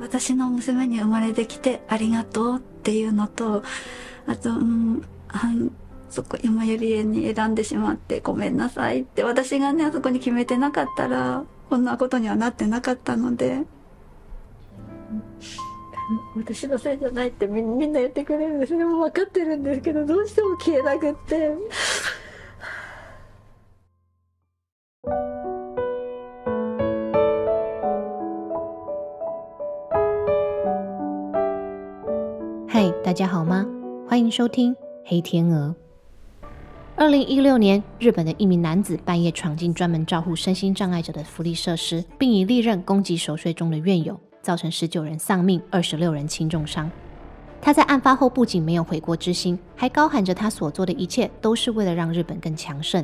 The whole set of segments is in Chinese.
私の娘に生まれてきてありがとうっていうのと、あと、うん、そこ今ゆり園に選んでしまってごめんなさいって私がねあそこに決めてなかったらこんなことにはなってなかったので。私のせいじゃないってみんな言ってくれるんです。ねもう分かってるんですけどどうしても消えなくって。嗨，大家好吗？欢迎收听《黑天鹅》。二零一六年，日本的一名男子半夜闯进专门照护身心障碍者的福利设施，并以利刃攻击熟睡中的院友，造成十九人丧命，二十六人轻重伤。他在案发后不仅没有悔过之心，还高喊着他所做的一切都是为了让日本更强盛。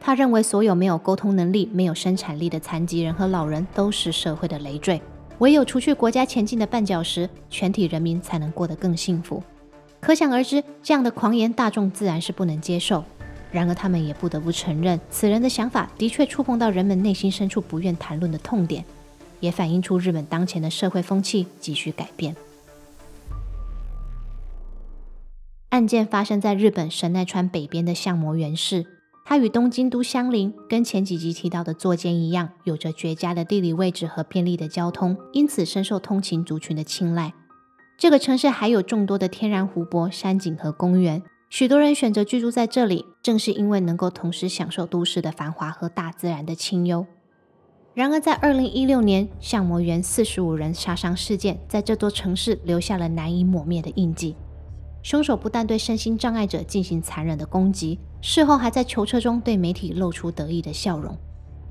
他认为所有没有沟通能力、没有生产力的残疾人和老人都是社会的累赘，唯有除去国家前进的绊脚石，全体人民才能过得更幸福。可想而知，这样的狂言，大众自然是不能接受。然而，他们也不得不承认，此人的想法的确触碰到人们内心深处不愿谈论的痛点，也反映出日本当前的社会风气急需改变。案件发生在日本神奈川北边的相模原市，它与东京都相邻，跟前几集提到的座间一样，有着绝佳的地理位置和便利的交通，因此深受通勤族群的青睐。这个城市还有众多的天然湖泊、山景和公园。许多人选择居住在这里，正是因为能够同时享受都市的繁华和大自然的清幽。然而，在二零一六年相模园四十五人杀伤事件，在这座城市留下了难以抹灭的印记。凶手不但对身心障碍者进行残忍的攻击，事后还在囚车中对媒体露出得意的笑容。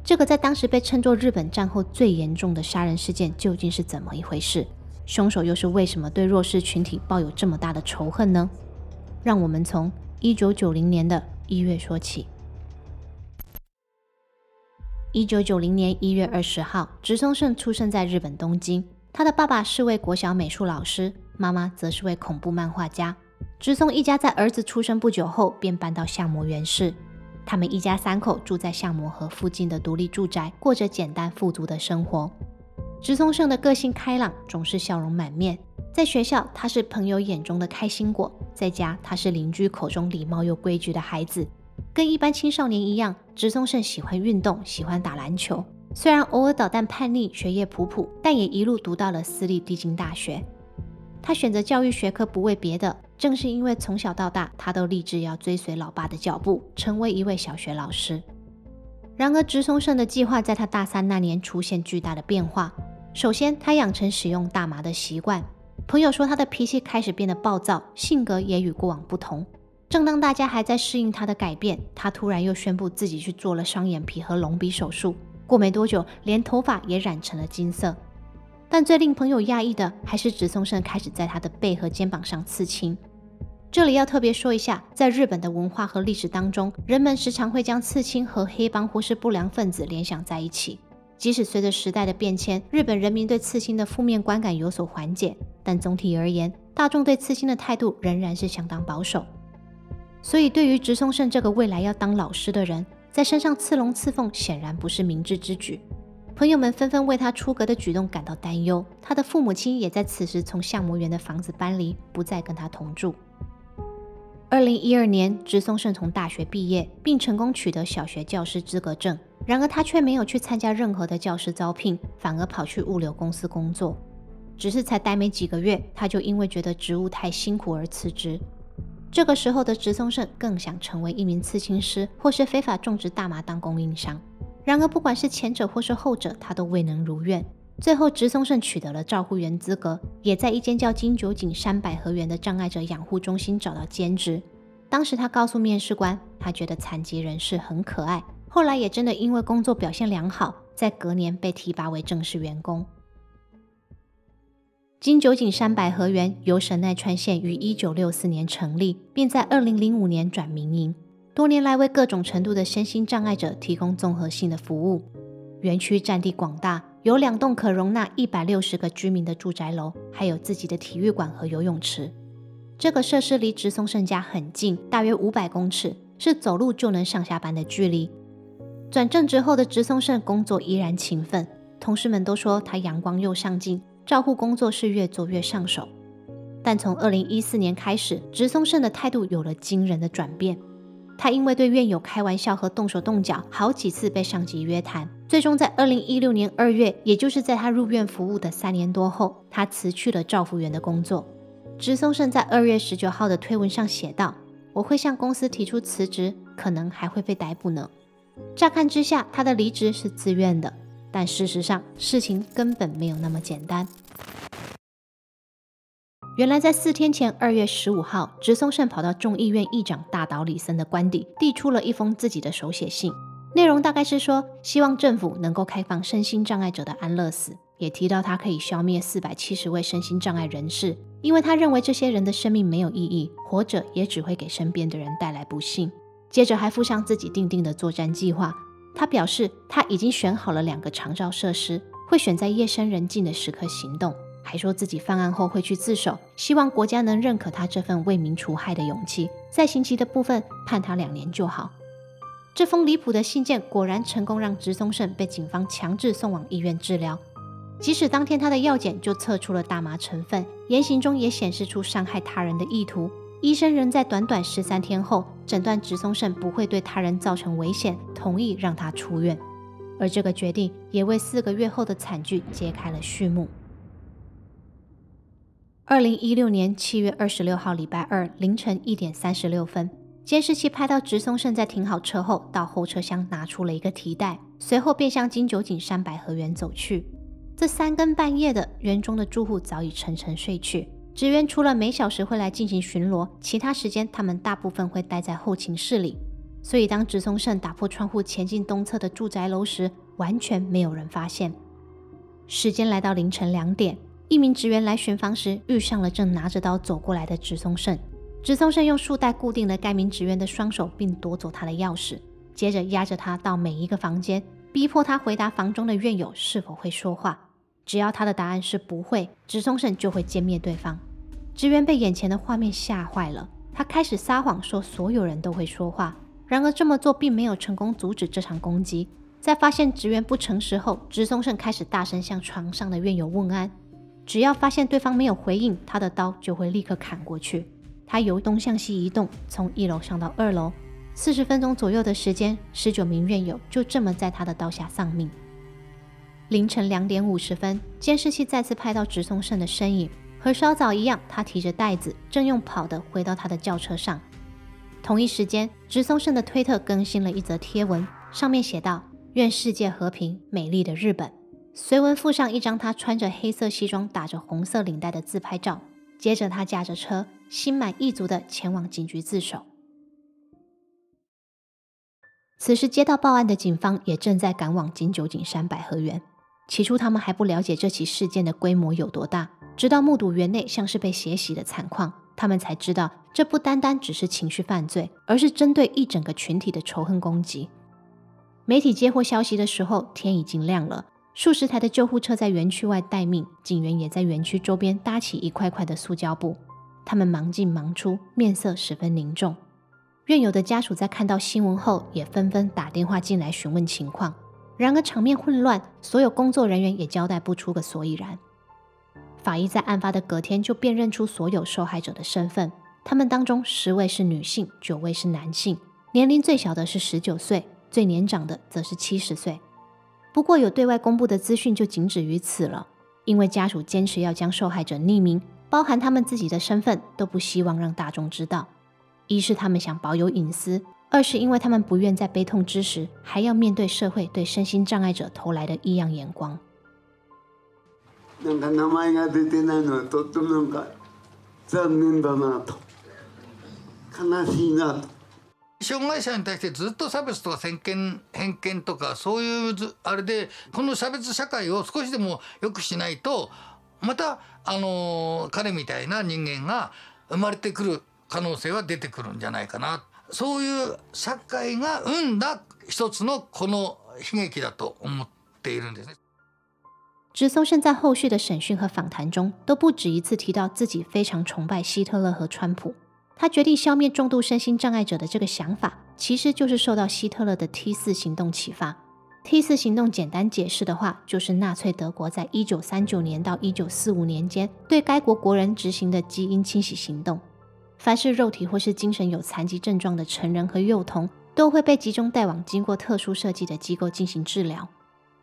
这个在当时被称作日本战后最严重的杀人事件，究竟是怎么一回事？凶手又是为什么对弱势群体抱有这么大的仇恨呢？让我们从一九九零年的一月说起。一九九零年一月二十号，直松胜出生在日本东京。他的爸爸是位国小美术老师，妈妈则是位恐怖漫画家。直松一家在儿子出生不久后便搬到相模原市。他们一家三口住在相模河附近的独立住宅，过着简单富足的生活。直松胜的个性开朗，总是笑容满面。在学校，他是朋友眼中的开心果；在家，他是邻居口中礼貌又规矩的孩子。跟一般青少年一样，直松胜喜欢运动，喜欢打篮球。虽然偶尔捣蛋叛逆，学业普普，但也一路读到了私立帝京大学。他选择教育学科不为别的，正是因为从小到大，他都立志要追随老爸的脚步，成为一位小学老师。然而，直松胜的计划在他大三那年出现巨大的变化。首先，他养成使用大麻的习惯。朋友说他的脾气开始变得暴躁，性格也与过往不同。正当大家还在适应他的改变，他突然又宣布自己去做了双眼皮和隆鼻手术。过没多久，连头发也染成了金色。但最令朋友讶异的，还是直松胜开始在他的背和肩膀上刺青。这里要特别说一下，在日本的文化和历史当中，人们时常会将刺青和黑帮或是不良分子联想在一起。即使随着时代的变迁，日本人民对刺青的负面观感有所缓解，但总体而言，大众对刺青的态度仍然是相当保守。所以，对于直松胜这个未来要当老师的人，在身上刺龙刺凤显然不是明智之举。朋友们纷纷为他出格的举动感到担忧，他的父母亲也在此时从相模园的房子搬离，不再跟他同住。二零一二年，直松胜从大学毕业，并成功取得小学教师资格证。然而，他却没有去参加任何的教师招聘，反而跑去物流公司工作。只是才待没几个月，他就因为觉得职务太辛苦而辞职。这个时候的直松胜更想成为一名刺青师，或是非法种植大麻当供应商。然而，不管是前者或是后者，他都未能如愿。最后，直松胜取得了照护员资格，也在一间叫金九井山百合园的障碍者养护中心找到兼职。当时，他告诉面试官，他觉得残疾人士很可爱。后来也真的因为工作表现良好，在隔年被提拔为正式员工。金九井山百合园由神奈川县于一九六四年成立，并在二零零五年转民营，多年来为各种程度的身心障碍者提供综合性的服务。园区占地广大，有两栋可容纳一百六十个居民的住宅楼，还有自己的体育馆和游泳池。这个设施离直松胜家很近，大约五百公尺，是走路就能上下班的距离。转正职后的直松胜工作依然勤奋，同事们都说他阳光又上进，照护工作是越做越上手。但从二零一四年开始，直松胜的态度有了惊人的转变。他因为对院友开玩笑和动手动脚，好几次被上级约谈。最终在二零一六年二月，也就是在他入院服务的三年多后，他辞去了照护员的工作。植松胜在二月十九号的推文上写道：“我会向公司提出辞职，可能还会被逮捕呢。”乍看之下，他的离职是自愿的，但事实上事情根本没有那么简单。原来在四天前，二月十五号，直松胜跑到众议院议长大岛里森的官邸，递出了一封自己的手写信。内容大概是说，希望政府能够开放身心障碍者的安乐死，也提到他可以消灭四百七十位身心障碍人士，因为他认为这些人的生命没有意义，活着也只会给身边的人带来不幸。接着还附上自己定定的作战计划。他表示他已经选好了两个长照设施，会选在夜深人静的时刻行动。还说自己犯案后会去自首，希望国家能认可他这份为民除害的勇气，在刑期的部分判他两年就好。这封离谱的信件果然成功让植松胜被警方强制送往医院治疗，即使当天他的药检就测出了大麻成分，言行中也显示出伤害他人的意图，医生仍在短短十三天后诊断植松胜不会对他人造成危险，同意让他出院。而这个决定也为四个月后的惨剧揭开了序幕。二零一六年七月二十六号，礼拜二凌晨一点三十六分，监视器拍到直松胜在停好车后，到后车厢拿出了一个提袋，随后便向金九井山百合园走去。这三更半夜的，园中的住户早已沉沉睡去，职员除了每小时会来进行巡逻，其他时间他们大部分会待在后勤室里。所以当直松胜打破窗户前进东侧的住宅楼时，完全没有人发现。时间来到凌晨两点。一名职员来巡房时，遇上了正拿着刀走过来的直松胜。直松胜用束带固定了该名职员的双手，并夺走他的钥匙，接着压着他到每一个房间，逼迫他回答房中的院友是否会说话。只要他的答案是不会，直松胜就会歼灭对方。职员被眼前的画面吓坏了，他开始撒谎说所有人都会说话。然而这么做并没有成功阻止这场攻击。在发现职员不诚实后，直松胜开始大声向床上的院友问安。只要发现对方没有回应，他的刀就会立刻砍过去。他由东向西移动，从一楼上到二楼，四十分钟左右的时间，十九名院友就这么在他的刀下丧命。凌晨两点五十分，监视器再次拍到直松胜的身影，和稍早一样，他提着袋子，正用跑的回到他的轿车上。同一时间，直松胜的推特更新了一则贴文，上面写道：“愿世界和平，美丽的日本。”随文附上一张他穿着黑色西装、打着红色领带的自拍照。接着，他驾着车，心满意足地前往警局自首。此时，接到报案的警方也正在赶往金九井山百合园。起初，他们还不了解这起事件的规模有多大，直到目睹园内像是被血洗的惨况，他们才知道这不单单只是情绪犯罪，而是针对一整个群体的仇恨攻击。媒体接获消息的时候，天已经亮了。数十台的救护车在园区外待命，警员也在园区周边搭起一块块的塑胶布。他们忙进忙出，面色十分凝重。院友的家属在看到新闻后，也纷纷打电话进来询问情况。然而场面混乱，所有工作人员也交代不出个所以然。法医在案发的隔天就辨认出所有受害者的身份，他们当中十位是女性，九位是男性，年龄最小的是十九岁，最年长的则是七十岁。不过，有对外公布的资讯就仅止于此了，因为家属坚持要将受害者匿名，包含他们自己的身份，都不希望让大众知道。一是他们想保有隐私，二是因为他们不愿在悲痛之时还要面对社会对身心障碍者投来的异样眼光。障害者に対してずっと差別とか偏見偏見とかそういうあれでこの差別社会を少しでも良くしないとまたあの彼みたいな人間が生まれてくる可能性は出てくるんじゃないかなそういう社会が生んだ一つのこの悲劇だと思っているんですね。直松胜在后续的审讯和访谈中，都不止一次提到自己非常崇拜希特勒和川普。他决定消灭重度身心障碍者的这个想法，其实就是受到希特勒的 T 四行动启发。T 四行动简单解释的话，就是纳粹德国在一九三九年到一九四五年间对该国国人执行的基因清洗行动。凡是肉体或是精神有残疾症状的成人和幼童，都会被集中带往经过特殊设计的机构进行治疗。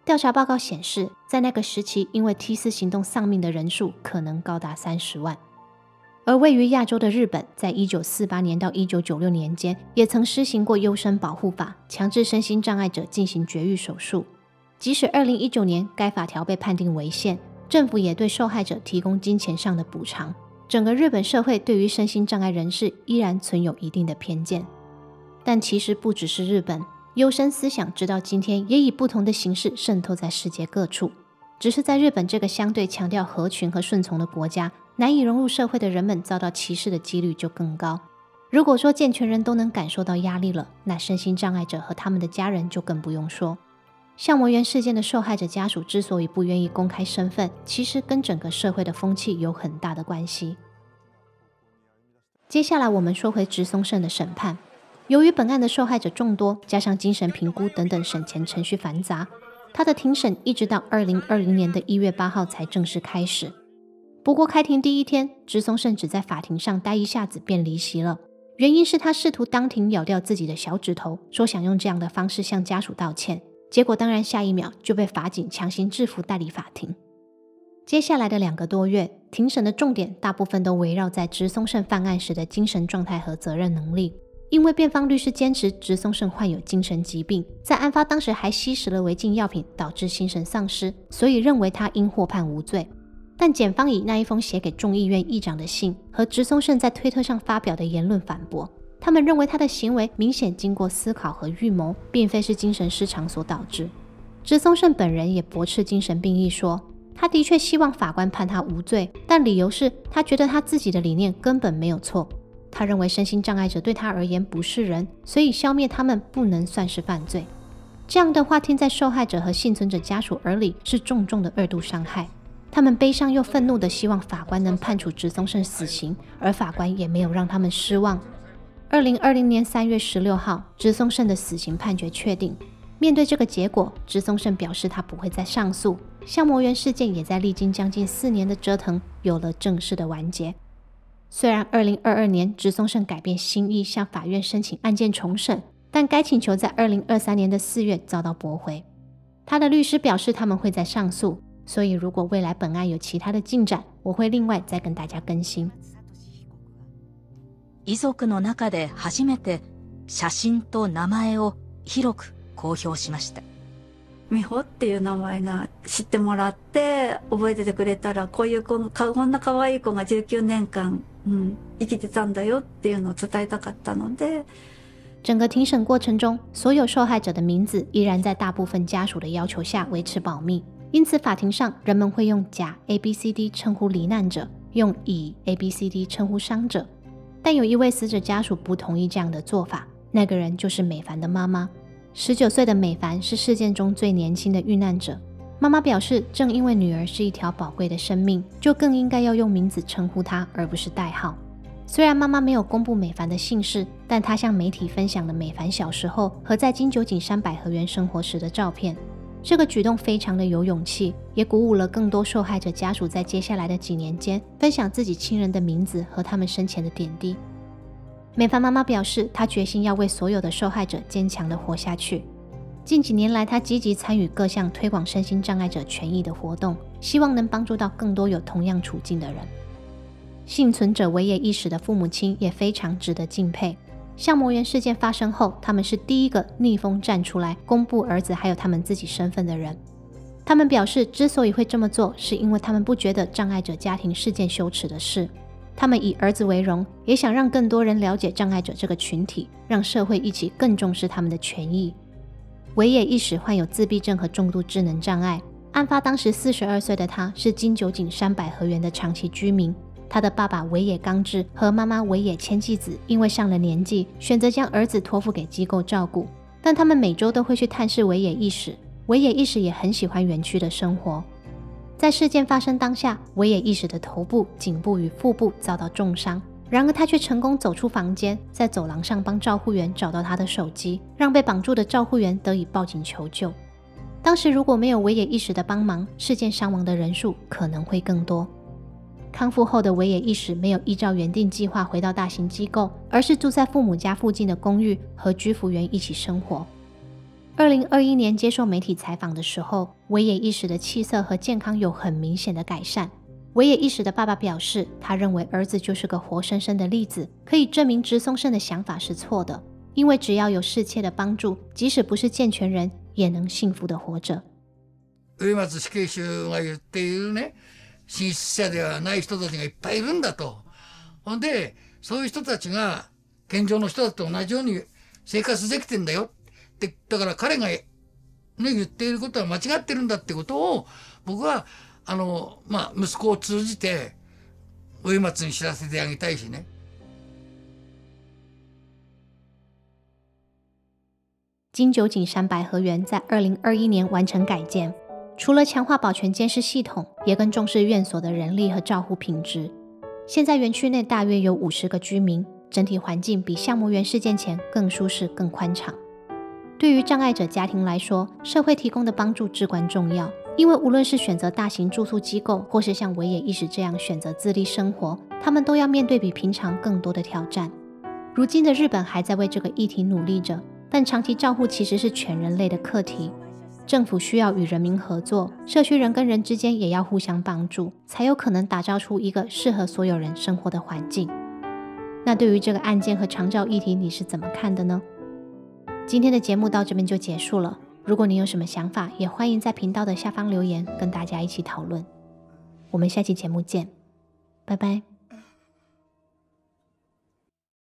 调查报告显示，在那个时期，因为 T 四行动丧命的人数可能高达三十万。而位于亚洲的日本，在一九四八年到一九九六年间，也曾施行过优生保护法，强制身心障碍者进行绝育手术。即使二零一九年该法条被判定违宪，政府也对受害者提供金钱上的补偿。整个日本社会对于身心障碍人士依然存有一定的偏见，但其实不只是日本，优生思想直到今天也以不同的形式渗透在世界各处。只是在日本这个相对强调合群和顺从的国家，难以融入社会的人们遭到歧视的几率就更高。如果说健全人都能感受到压力了，那身心障碍者和他们的家人就更不用说。相模园事件的受害者家属之所以不愿意公开身份，其实跟整个社会的风气有很大的关系。接下来我们说回直松胜的审判。由于本案的受害者众多，加上精神评估等等审前程序繁杂，他的庭审一直到二零二零年的一月八号才正式开始。不过开庭第一天，直松胜只在法庭上待一下子便离席了，原因是他试图当庭咬掉自己的小指头，说想用这样的方式向家属道歉。结果当然，下一秒就被法警强行制服带离法庭。接下来的两个多月，庭审的重点大部分都围绕在直松胜犯案时的精神状态和责任能力。因为辩方律师坚持直松胜患有精神疾病，在案发当时还吸食了违禁药品，导致精神丧失，所以认为他应获判无罪。但检方以那一封写给众议院议长的信和直松胜在推特上发表的言论反驳。他们认为他的行为明显经过思考和预谋，并非是精神失常所导致。直松胜本人也驳斥精神病一，说他的确希望法官判他无罪，但理由是他觉得他自己的理念根本没有错。他认为身心障碍者对他而言不是人，所以消灭他们不能算是犯罪。这样的话听在受害者和幸存者家属耳里是重重的二度伤害。他们悲伤又愤怒地希望法官能判处直松胜死刑，而法官也没有让他们失望。二零二零年三月十六号，直松胜的死刑判决确定。面对这个结果，直松胜表示他不会再上诉。相模园事件也在历经将近四年的折腾，有了正式的完结。虽然二零二二年直松胜改变心意，向法院申请案件重审，但该请求在二零二三年的四月遭到驳回。他的律师表示他们会再上诉，所以如果未来本案有其他的进展，我会另外再跟大家更新。遺族の中で初めて写真と名前を広く公表しました。美穂っていう名前が知ってもらって覚えててくれたらこういう子こんな可愛い子が19年間、うん、生きてたんだよっていうのを伝えたかったので。整个庭审过程中，所有受害者的名字依然在大部分家属的要求下维持保密，因此法庭上人们会用甲 A B C D 称呼罹难者，用乙 A B C D 称呼伤者。但有一位死者家属不同意这样的做法，那个人就是美凡的妈妈。十九岁的美凡是事件中最年轻的遇难者。妈妈表示，正因为女儿是一条宝贵的生命，就更应该要用名字称呼她，而不是代号。虽然妈妈没有公布美凡的姓氏，但她向媒体分享了美凡小时候和在金九景山百合园生活时的照片。这个举动非常的有勇气，也鼓舞了更多受害者家属在接下来的几年间分享自己亲人的名字和他们生前的点滴。美凡妈妈表示，她决心要为所有的受害者坚强的活下去。近几年来，她积极参与各项推广身心障碍者权益的活动，希望能帮助到更多有同样处境的人。幸存者维野一史的父母亲也非常值得敬佩。向魔园事件发生后，他们是第一个逆风站出来公布儿子还有他们自己身份的人。他们表示，之所以会这么做，是因为他们不觉得障碍者家庭是件羞耻的事。他们以儿子为荣，也想让更多人了解障碍者这个群体，让社会一起更重视他们的权益。维野一时患有自闭症和重度智能障碍。案发当时，四十二岁的他是金九景山百合园的长期居民。他的爸爸尾野刚志和妈妈尾野千纪子因为上了年纪，选择将儿子托付给机构照顾。但他们每周都会去探视尾野一史，尾野一史也很喜欢园区的生活。在事件发生当下，尾野一史的头部、颈部与腹部遭到重伤，然而他却成功走出房间，在走廊上帮照护员找到他的手机，让被绑住的照护员得以报警求救。当时如果没有维野一史的帮忙，事件伤亡的人数可能会更多。康复后的维野一史没有依照原定计划回到大型机构，而是住在父母家附近的公寓和居服员一起生活。二零二一年接受媒体采访的时候，维野一史的气色和健康有很明显的改善。维野一史的爸爸表示，他认为儿子就是个活生生的例子，可以证明直松胜的想法是错的。因为只要有世切的帮助，即使不是健全人，也能幸福的活着。進出者ではない人たちがいっぱいいるんだと。ほんで、そういう人たちが現状の人たちと同じように生活できてんだよ。で、だから彼がね、言っていることは間違ってるんだってことを、僕は、あの、まあ、息子を通じて、上松に知らせてあげたいしね。金九井山百合园在二零二一年完成改建，除了强化保全监视系统，也更重视院所的人力和照护品质。现在园区内大约有五十个居民，整体环境比项目园事件前更舒适、更宽敞。对于障碍者家庭来说，社会提供的帮助至关重要，因为无论是选择大型住宿机构，或是像维野意识这样选择自立生活，他们都要面对比平常更多的挑战。如今的日本还在为这个议题努力着。但长期照护其实是全人类的课题，政府需要与人民合作，社区人跟人之间也要互相帮助，才有可能打造出一个适合所有人生活的环境。那对于这个案件和长照议题，你是怎么看的呢？今天的节目到这边就结束了。如果你有什么想法，也欢迎在频道的下方留言，跟大家一起讨论。我们下期节目见，拜拜。